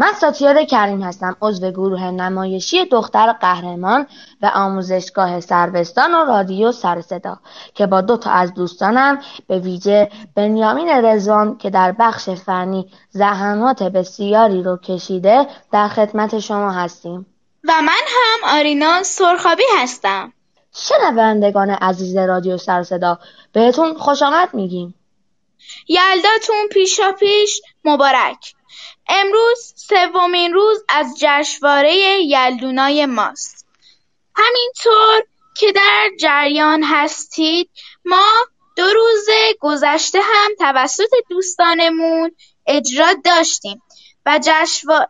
من ساتیار کریم هستم عضو گروه نمایشی دختر قهرمان و آموزشگاه سروستان و رادیو سر صدا که با دو تا از دوستانم به ویژه بنیامین رزوان که در بخش فنی زحمات بسیاری رو کشیده در خدمت شما هستیم. و من هم آرینا سرخابی هستم. شنوندگان عزیز رادیو سر صدا بهتون خوش آمد میگیم. یلداتون پیشا پیش مبارک. امروز سومین روز از جشنواره یلدونای ماست. همینطور که در جریان هستید ما دو روز گذشته هم توسط دوستانمون اجرا داشتیم و, جشنوا...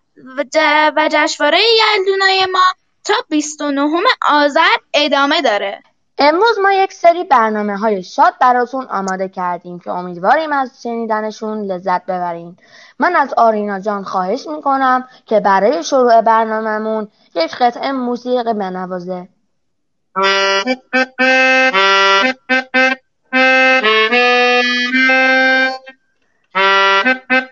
و جشنواره یلدونای ما تا 29 آذر ادامه داره. امروز ما یک سری برنامه های شاد براتون آماده کردیم که امیدواریم از شنیدنشون لذت ببرین. من از آرینا جان خواهش می‌کنم که برای شروع برنامهمون یک قطعه موسیقی بنوازه.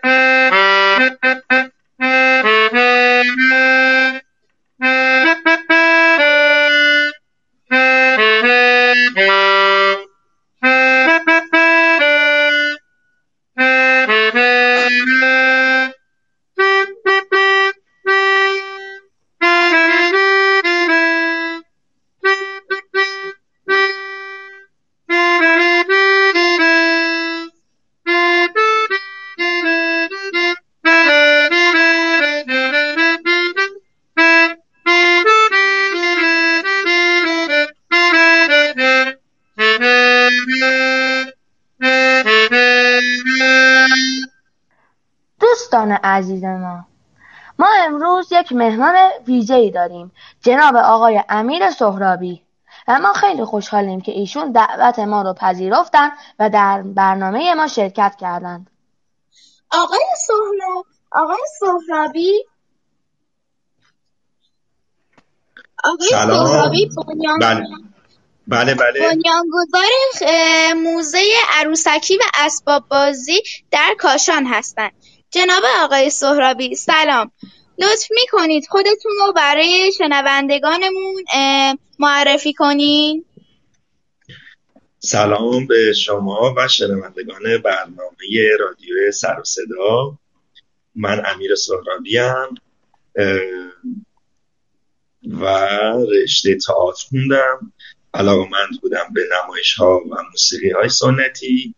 عزیز ما ما امروز یک مهمان ویژه‌ای داریم جناب آقای امیر سهرابی. و ما خیلی خوشحالیم که ایشون دعوت ما رو پذیرفتن و در برنامه ما شرکت کردند. آقای سهراب آقای سهرابی. آقای سلام. سهرابی بله. بله بله. بنیانگذار موزه عروسکی و اسباب بازی در کاشان هستند. جناب آقای سهرابی سلام. لطف می‌کنید خودتون رو برای شنوندگانمون معرفی کنین. سلام به شما و شنوندگان برنامه رادیو سر و صدا. من امیر سهرابی ام و رشته تئاتر خوندم. علاقمند بودم به نمایش ها و موسیقی های سنتی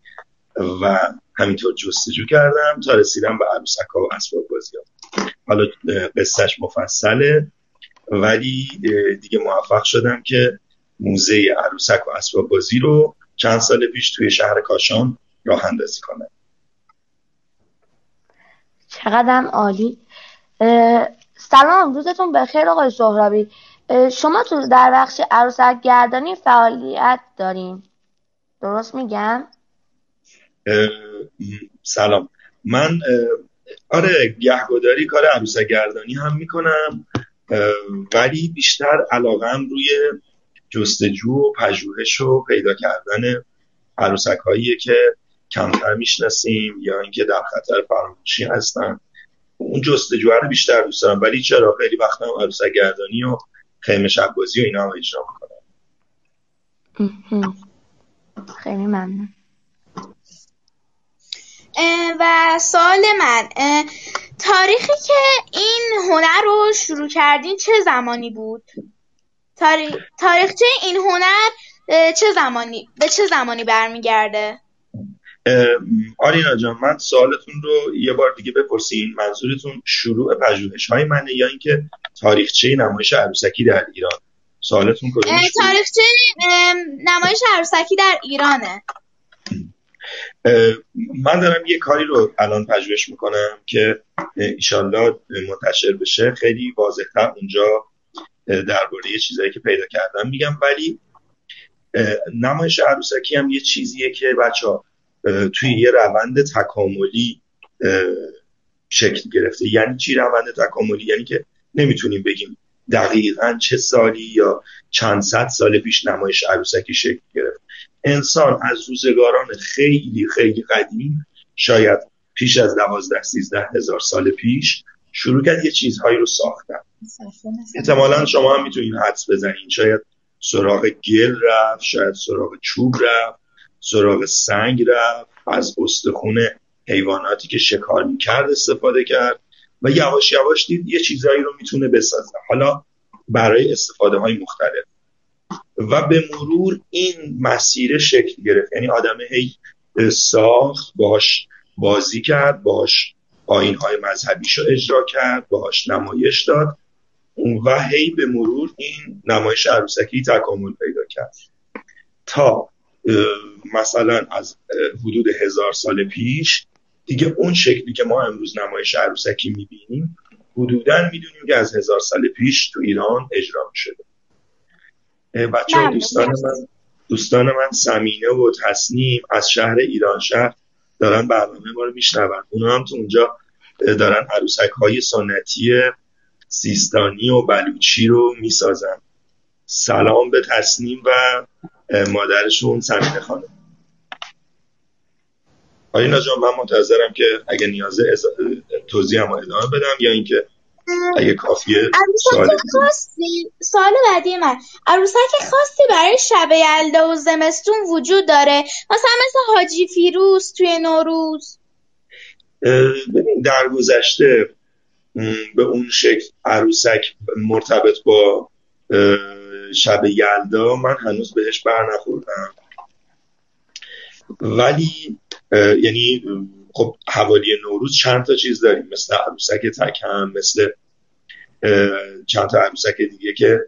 و همینطور جستجو کردم تا رسیدم به عروسک ها و اسباب بازی ها. حالا قصهش مفصله ولی دیگه موفق شدم که موزه عروسک و اسباب بازی رو چند سال پیش توی شهر کاشان راه اندازی کنم. چقدرم عالی. سلام روزتون بخیر آقای سهرابی. شما تو در بخش عروسک گردانی فعالیت دارین. درست میگم؟ سلام. من آره گهگداری کار عروسک گردانی هم می‌کنم ولی بیشتر علاقم روی جستجو و پژوهش و پیدا کردن عروسک هاییه که کمتر می‌شناسیم یا اینکه در خطر فراموشی هستن. اون جستجو رو بیشتر دوست دارم ولی چرا؟ خیلی وقتا هم عروسک گردانی و خیمه شب بازی و اینا هم اجرا می‌کنم. خیلی ممنون. و سوال من تاریخی که این هنر رو شروع کردین چه زمانی بود؟ تاریخ تاریخچه این هنر چه زمانی به چه زمانی برمیگرده؟ آرینا جان من سوالتون رو یه بار دیگه بپرسین منظورتون شروع پژوهش های منه یا اینکه تاریخچه نمایش عروسکی در ایران سوالتون کدومش؟ تاریخچه نمایش عروسکی در ایرانه من دارم یه کاری رو الان پژوهش می‌کنم که ایشالله منتشر بشه. خیلی واضحتر اونجا درباره یه چیزایی که پیدا کردم میگم. ولی نمایش عروسکی هم یه چیزیه که بچه ها توی یه روند تکاملی شکل گرفته. یعنی چی روند تکاملی؟ یعنی که نمی‌تونیم بگیم دقیقا چه سالی یا چند صد سال پیش نمایش عروسکی شکل گرفت. انسان از روزگاران خیلی خیلی قدیم شاید پیش از دوازده سیزده هزار سال پیش شروع کرد یه چیزهایی رو ساختن. احتمالا شما هم می‌تونین حدس بزنین. شاید سراغ گل رفت شاید سراغ چوب رفت سراغ سنگ رفت از استخون حیواناتی که شکار می‌کرد استفاده کرد و یواش یواش دید یه چیزهایی رو می‌تونه بسازه. حالا برای استفاده های مختلف. و به مرور این مسیر شکل گرفت. یعنی آدم هی ساخت باش بازی کرد باش آین های مذهبیش رو اجرا کرد باش نمایش داد و هی به مرور این نمایش عروسکی تکامل پیدا کرد. تا مثلا از حدود هزار سال پیش دیگه اون شکلی که ما امروز نمایش عروسکی می‌بینیم حدودا می‌دونیم که از هزار سال پیش تو ایران اجرا شده بچه ها دوستان من دوستان من سمینه و تصنیم از شهر ایران شهر دارن برنامه ما رو میشنون. اونا هم تو اونجا دارن عروسک های سنتی سیستانی و بلوچی رو می‌سازن. سلام به تصنیم و مادرشون سمینه خانم. آینا جان من منتظرم که اگه نیازه توضیح هم ادامه بدم یا اینکه اگه کافیه سوال خاصی سوال بعدی من. عروسک خاصی برای شب یلدا و زمستون وجود داره؟ مثلا مثل حاجی فیروز توی نوروز. ببین در گذشته به اون شکل عروسک مرتبط با شب یلدا من هنوز بهش بر نخوردم. ولی یعنی خب حوالی نوروز چند تا چیز داریم. مثل عروسک تکم مثل چند تا عروسک دیگه که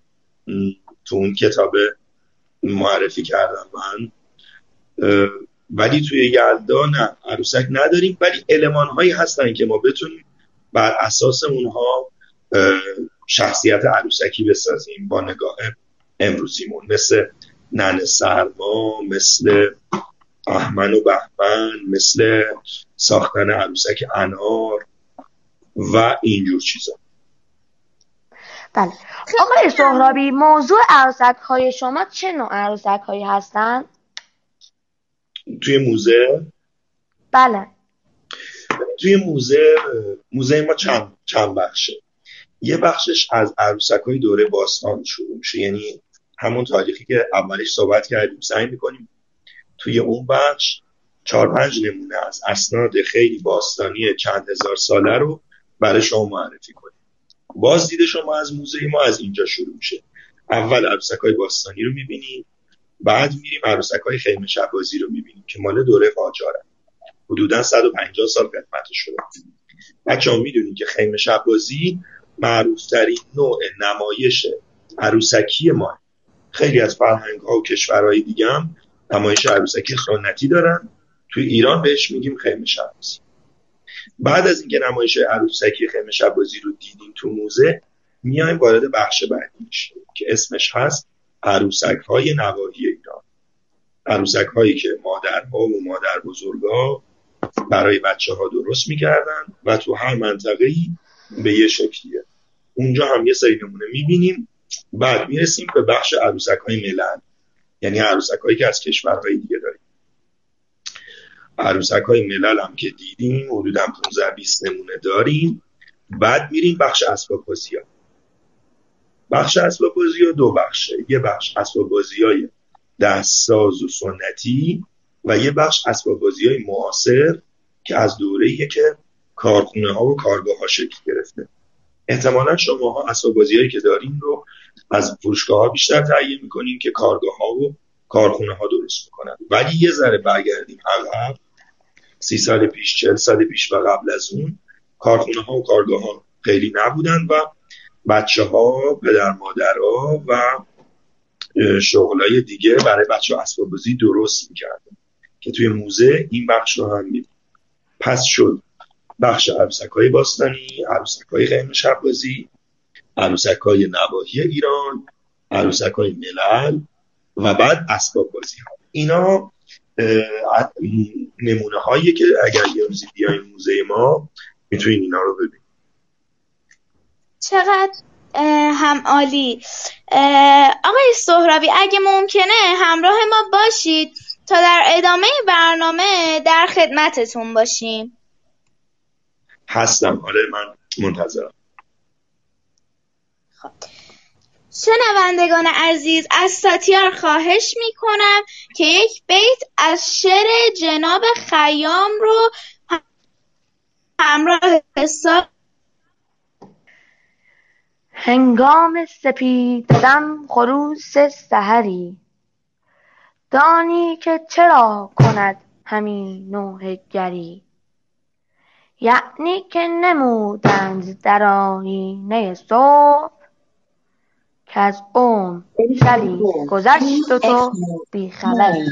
تو اون کتاب معرفی کردم من ولی توی یلدا نه عروسک نداریم. ولی علمان هایی هستن که ما بتونیم بر اساس اونها شخصیت عروسکی بسازیم با نگاه امروزیمون. مثل نن سرما مثل احمن و بهمن مثل ساختن عروسک انار و اینجور چیزا. بله. آقای سهرابی موضوع عروسک های شما چه نوع عروسک هایی هستند؟ توی موزه؟ بله. توی موزه موزه ما چند, چند بخشه. یه بخشش از عروسک های دوره باستان شروع میشه. یعنی همون تاریخی که اولش صحبت کردیم سعی می‌کنیم توی اون بخش چهار پنج نمونه از اسناد خیلی باستانی چند هزار ساله رو برای شما معرفی کنیم. باز دیده شما از موزه ما از اینجا شروع میشه. اول عروسک های باستانی رو می‌بینیم بعد میریم عروسک های خیمه شبازی رو می‌بینیم که مال دوره قاجاره حدودا 150 سال قدمت شده. بچه ها می‌دونیم که خیمه شبازی معروفترین نوع نمایش عروسکی ما. خیلی از فرهنگ ها و کشورهای دیگه هم نمایش عروسکی سنتی دارن. توی ایران بهش میگیم خیمه شبازی. بعد از اینکه نمایش عروسکی خیمه شبازی رو دیدیم تو موزه میایم وارد بخش بعدی میشیم که اسمش هست عروسک های نواحی ایران. عروسک هایی که مادرها و مادر بزرگا برای بچه ها درست می‌کردن و تو هر منطقه ای به یه شکلیه. اونجا هم یه سری نمونه می‌بینیم. بعد می‌رسیم به بخش عروسک های ملل. یعنی عروسک هایی که از کشورهای دیگه داریم. عروسک های ملل هم که دیدیم حدودا 15 20 نمونه داریم. بعد میریم بخش اسباب بازی ها. بخش اسباب بازی ها دو بخشه. یه بخش اسباب بازی های دستساز و سنتی و یه بخش اسباب بازی های معاصر که از دوره که کارخونه ها و کارگاه ها شکل گرفته. احتمالا شما ها اسباب بازی هایی که داریم رو از فروشگاه ها بیشتر تهیه می‌کنیم که کارگاه ها و کارخونه ها درست می‌کنن. ولی یه ذره برگردیم عقب. سی سال پیش چل سال پیش و قبل از اون کارخونه ها و کارگاه ها خیلی نبودن و بچه ها پدر مادرها و شغلای دیگه برای بچه ها اسباب بازی درست می‌کردن. که توی موزه این بخش رو هم میدیم پس شد بخش عروسک های باستانی عروسک های خیمه شبازی عروسک های نواحی ایران عروسک های ملل و بعد اسباب بازی ها. اینا نمونه هایی که اگر یه روزی بیاین موزه ما می‌تونین اینا رو ببینید چقدر هم عالی. آقای سهرابی اگه ممکنه همراه ما باشید تا در ادامه برنامه در خدمتتون باشیم. هستم. آره من منتظرم. خب. شنوندگان عزیز از ساتیار خواهش می‌کنم که یک بیت از شعر جناب خیام رو همراه حساب هنگام سپیددم خروس سحری. دانی که چرا کند همین نوحه گری. یعنی که نمودند در آیینه صبح از عمر شبی گذشت و تو بیخبری.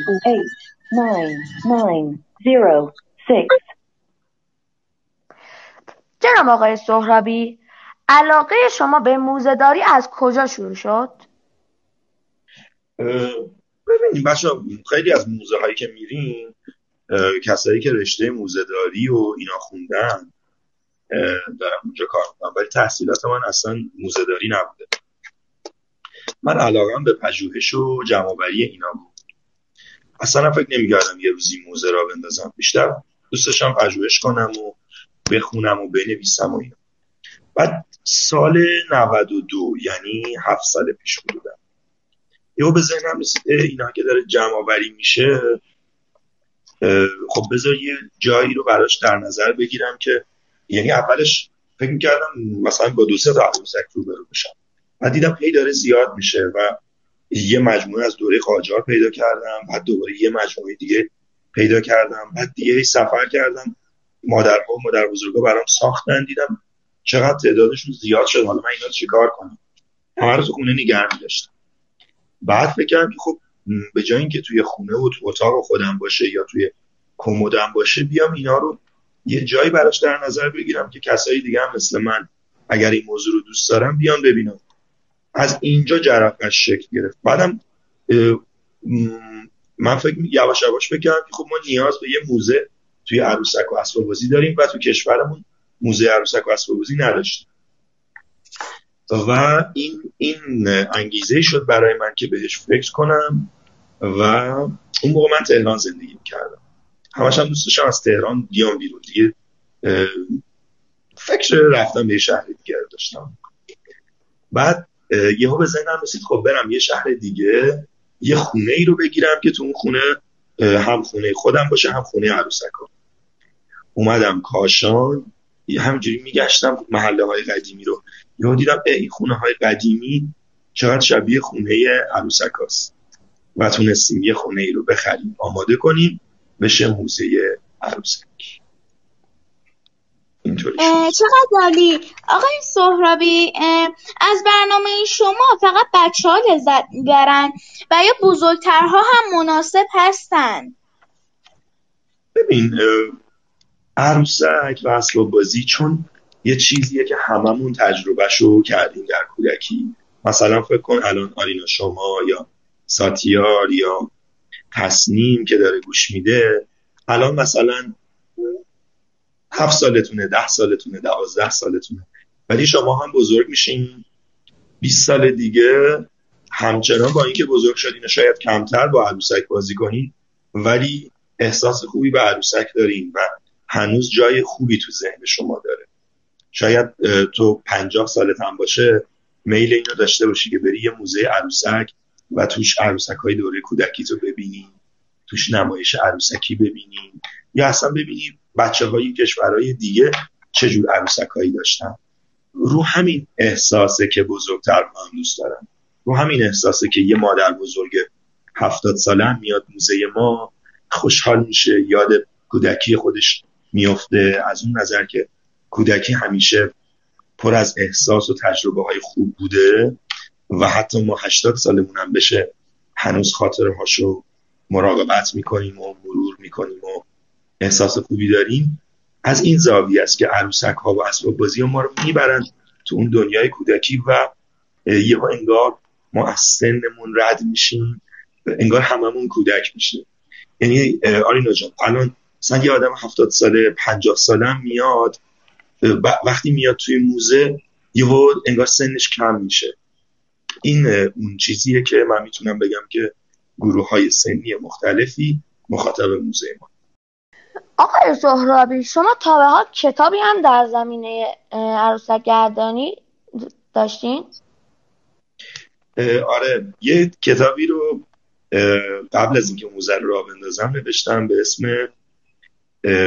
جناب آقای سهرابی علاقه شما به موزهداری از کجا شروع شد؟ ببینیم بچه خیلی از موزه هایی که میریم کسایی که رشته موزهداری و اینا خوندن دارم اونجا کار می‌کنم ولی تحصیلات من اصلا موزهداری نبوده. من علاقم به پژوهش و جمعآوری اینا بود. اصلا فکر نمی‌کردم یه روزی موزه را بندازم. بیشتر دوست داشتم پژوهش کنم و بخونم و بنویسم و اینا. بعد سال 92 یعنی هفت سال پیش بودم. یهو به ذهنم رسید اینا که داره جمع آوری میشه خب بذار یه جایی رو براش در نظر بگیرم که یعنی اولش فکر می‌کردم مثلا با دو سه تا عروسک رو برو بشم. بعد دیدم هی داره زیاد میشه و یه مجموعه از دوره قاجار پیدا کردم بعد دوباره یه مجموعه دیگه پیدا کردم بعد دیگه سفر کردم. مادرها و مادر بزرگا برام ساختن دیدم چقدر تعدادشون زیاد شد. حالا من اینا چیکار کنم؟ همه رو خونه نگه می‌داشتم. بعد فکر کردم که خب به جای اینکه توی خونه و تو اتاق خودم باشه یا توی کمدم باشه بیام اینا رو یه جایی براش در نظر بگیرم که کسایی دیگه هم مثل من اگر این موضوع رو دوست دارم بیان ببینم. از اینجا جرقش شکل گرفت. بعدم من فکر یواش یواش بگم که خب ما نیاز به یه موزه توی عروسک و اسباب بازی داریم و تو کشورمون موزه عروسک و اسباب بازی نداشتیم. و این این انگیزه شد برای من که بهش فکر کنم و اون موقع من تهران زندگی کردم همش هم دوست داشتم از تهران بیام بیرون. دیگه فکر رفتم به شهر دیگه داشتم. بعد یهو به ذهنم رسید خب برم یه شهر دیگه یه خونه ای رو بگیرم که تو اون خونه هم خونه خودم باشه هم خونه عروسک اومدم کاشان همجوری میگشتم محله های قدیمی رو. یهو دیدم این خونه های قدیمی چقدر شبیه خونه عروسک هست و تونستیم یه خونه ای رو بخریم آماده کنیم بشه موزه عروسک. چقدر عالی. آقای سهرابی از برنامه شما فقط بچه ها لذت می‌برن و یا بزرگترها هم مناسب هستن. ببین عروسک و اسباب بازی چون یه چیزیه که هممون تجربهشو کردیم در کودکی. مثلا فکر کن الان آرینا شما یا ساتیار یا تصنیم که داره گوش میده الان مثلا هفت سالتونه ده سالتونه دوازده سالتونه. ولی شما هم بزرگ میشین. 20 سال دیگه همچنان با اینکه بزرگ شدین شاید کمتر با عروسک بازی کنین ولی احساس خوبی به عروسک دارین و هنوز جای خوبی تو ذهن شما داره. شاید تو پنجاه سالت هم باشه میل اینو داشته باشی که بری یه موزه عروسک و توش عروسک های دوره کودکی تو ببینی توش نمایش عروسکی ببینی یا اصلا ببینی بچه های کشورهای دیگه چجور عروسک هایی داشتن؟ رو همین احساسه که بزرگتر هم دوست دارن. رو همین احساسه که یه مادر بزرگ هفتاد ساله هم میاد موزه ما خوشحال میشه یاد کودکی خودش میفته. از اون نظر که کودکی همیشه پر از احساس و تجربه های خوب بوده و حتی ما هشتاد سالمون هم بشه هنوز خاطرهاشو مراقبت می‌کنیم و مرور می‌کنیم و احساس خوبی داریم. از این زاویه است که عروسک ها و اسباب بازی ما رو می‌برند تو اون دنیای کودکی و یه انگار ما از سنمون رد میشیم. انگار هممون کودک میشیم. یعنی آرینا جان الان مثلا یه آدم هفتاد ساله پنجاه ساله میاد وقتی میاد توی موزه یهو انگار سنش کم میشه. این اون چیزیه که من می‌تونم بگم که گروه های سنی مختلفی مخاطب موزه ما. آقای سهرابی شما تا به حال کتابی هم در زمینه عروسک گردانی داشتین؟ آره یه کتابی رو قبل از اینکه موزه رو بندازم نوشتم به اسم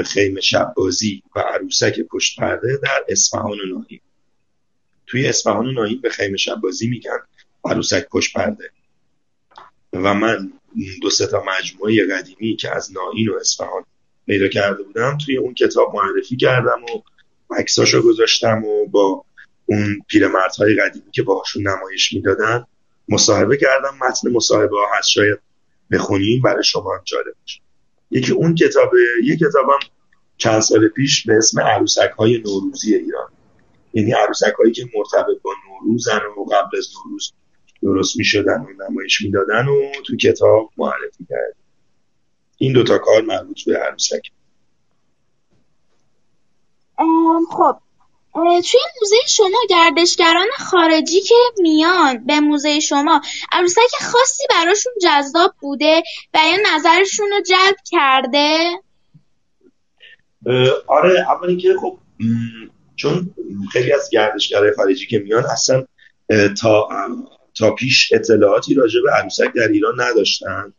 خیمه شبازی و عروسک پشت پرده در اصفهان و ناهین توی اصفهان و ناهین به خیمه شبازی میگن عروسک پشت پرده و من دو سه تا مجموعه قدیمی که از ناهین و اصفهان پیدا کرده بودم توی اون کتاب معرفی کردم و عکساشو گذاشتم و با اون پیرمردهای قدیمی که باهاشون نمایش می‌دادن مصاحبه کردم. متن مصاحبه ها هست شاید بخونیم برای شما هم جالب باشه. یکی اون کتابه یک کتابم چند سال پیش به اسم عروسک های نوروزی ایران. یعنی عروسک هایی که مرتبط با نوروزن و قبل از نوروز درست می شدن و نمایش می‌دادن و تو کتاب معرفی کرد این دوتا کار مربوط به عروسک. خب. توی موزه شما گردشگران خارجی که میان به موزه شما عروسک خاصی براشون جذاب بوده و یا نظرشون رو جلب کرده؟ آره اولی که خب چون خیلی از گردشگرای خارجی که میان اصلا تا تا پیش اطلاعاتی راجع به عروسک در ایران نداشتن.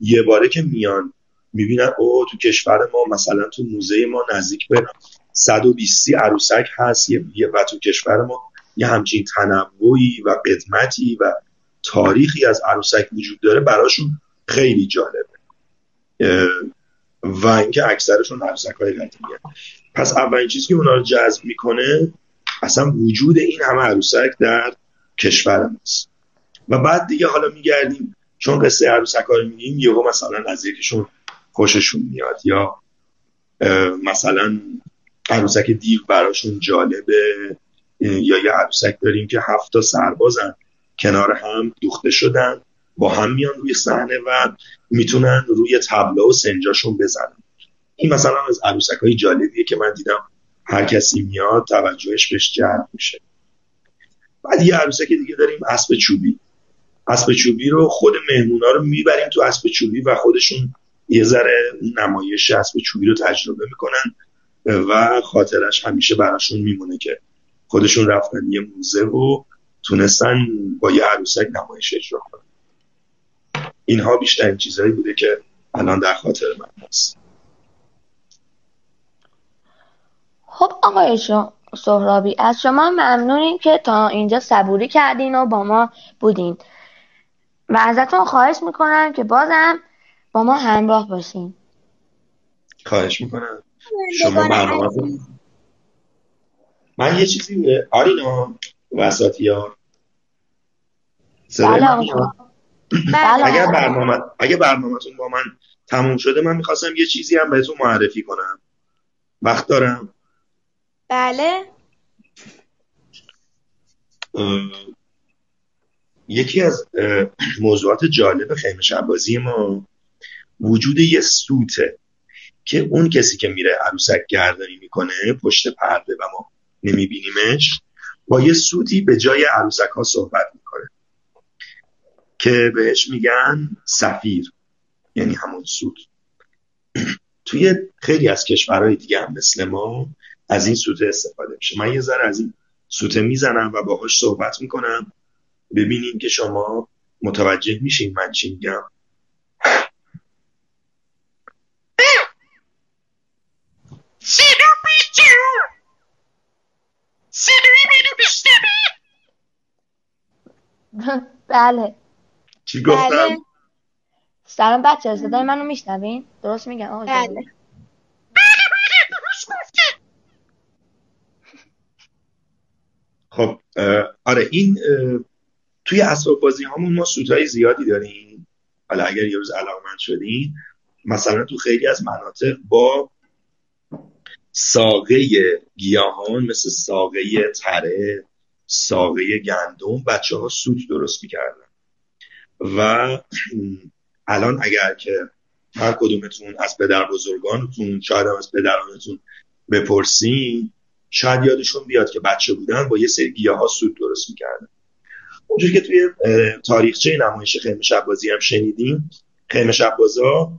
یه باره که میان می‌بینن او تو کشور ما مثلا تو موزه ما نزدیک به 120 عروسک هست یه و تو کشور ما یه همچین تنوعی و قدمتی و تاریخی از عروسک وجود داره براشون خیلی جالبه. و اینکه اکثرشون عروسک های قدیمی پس اولین چیزی که اونا رو جذب می‌کنه اصلا وجود این همه عروسک در کشور ماست. و بعد دیگه حالا میگردیم چون قصه عروسک ها رو میگیم یهو مثلا از یکیشون خوششون میاد. یا مثلا عروسک دیو براشون جالبه. یا یه عروسک داریم که هفت تا سربازن. کنار هم دوخته شدن. با هم میان روی صحنه و می‌تونن روی تبلا و سنجاشون بزنن. این مثلا از عروسک های جالبیه که من دیدم هر کسی میاد توجهش بهش جلب میشه. بعد یه عروسک دیگه داریم اسب چوبی. اسب چوبی رو خود مهمونا رو می‌بریم تو اسب چوبی و خودشون یه ذره نمایش اسب چوبی رو تجربه می‌کنن و خاطرش همیشه براشون میمونه که خودشون رفتن یه موزه و تونستن با یه عروسک نمایش اجرا کنن. اینها بیشترین چیزهایی بوده که الان در خاطر من هست. خب آقای سهرابی از شما ممنونیم که تا اینجا صبوری کردین و با ما بودین. و ازتون خواهش می‌کنم که بازم با ما همراه باشین. خواهش می‌کنم. شما برنامه من یه چیزی آرینا وساطی ها اگر برنامه اگر برنامهتون با من تموم شده من می‌خواستم یه چیزی هم بهتون معرفی کنم. وقت دارم؟ بله. یکی از موضوعات جالب خیمه شبازی ما وجود یه سوته که اون کسی که میره عروسک گردانی می‌کنه پشت پرده و ما نمیبینیمش با یه سوتی به جای عروسک ها صحبت می‌کنه که بهش میگن سفیر یعنی همون سوت. توی خیلی از کشورهای دیگه هم مثل ما از این سوته استفاده میشه. من یه ذره از این سوته می‌زنم و باهاش صحبت می‌کنم. ببینیم که شما متوجه میشین من چی میگم. بله چی گفتم؟ بله. سلام بچه صدای منو میشنوین؟ درست میگم آقا بله خب آره این توی اسباب بازی همون ما سوتای زیادی داریم حالا اگر یه روز علاقمند شدین مثلا تو خیلی از مناطق با ساقه گیاهان مثل ساقه تره ساقه گندم بچه ها سوت درست می‌کردن. و الان اگر که هر کدومتون از پدر بزرگانتون شاید هم از پدرانتون بپرسین شاید یادشون بیاد که بچه بودن با یه سری گیاه ها سود درست می‌کردن. اونجور که توی تاریخچه نمایش خیمه شبازی هم شنیدیم خیمه شبازا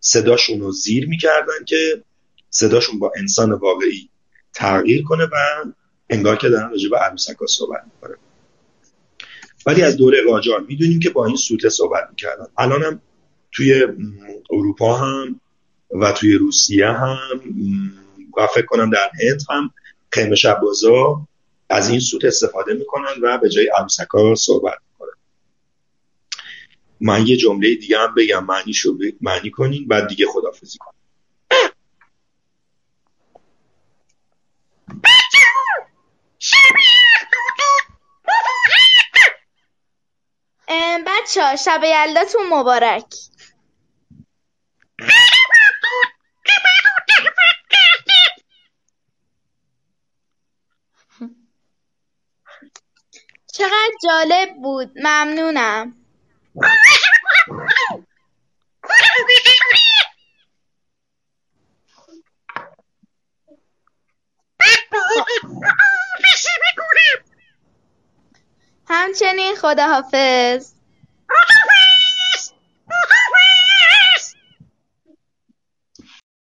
صداشون رو زیر می‌کردن که صداشون با انسان واقعی تغییر کنه و انگار که دارن راجع به عروسکا صحبت می‌کنه ولی از دوره قاجار می‌دونیم که با این سوته صحبت می‌کردن. الان هم توی اروپا هم و توی روسیه هم و فکر کنم در هند هم خیمه شبازا از این سوت استفاده می‌کنن و به جای عروسکا صحبت می‌کنن. من یه جمله دیگه هم بگم. معنی شو معنی کنین بعد دیگه خدافزی کنین. بچه ها شب یلداتون مبارک. چقدر جالب بود. ممنونم. همچنین خداحافظ.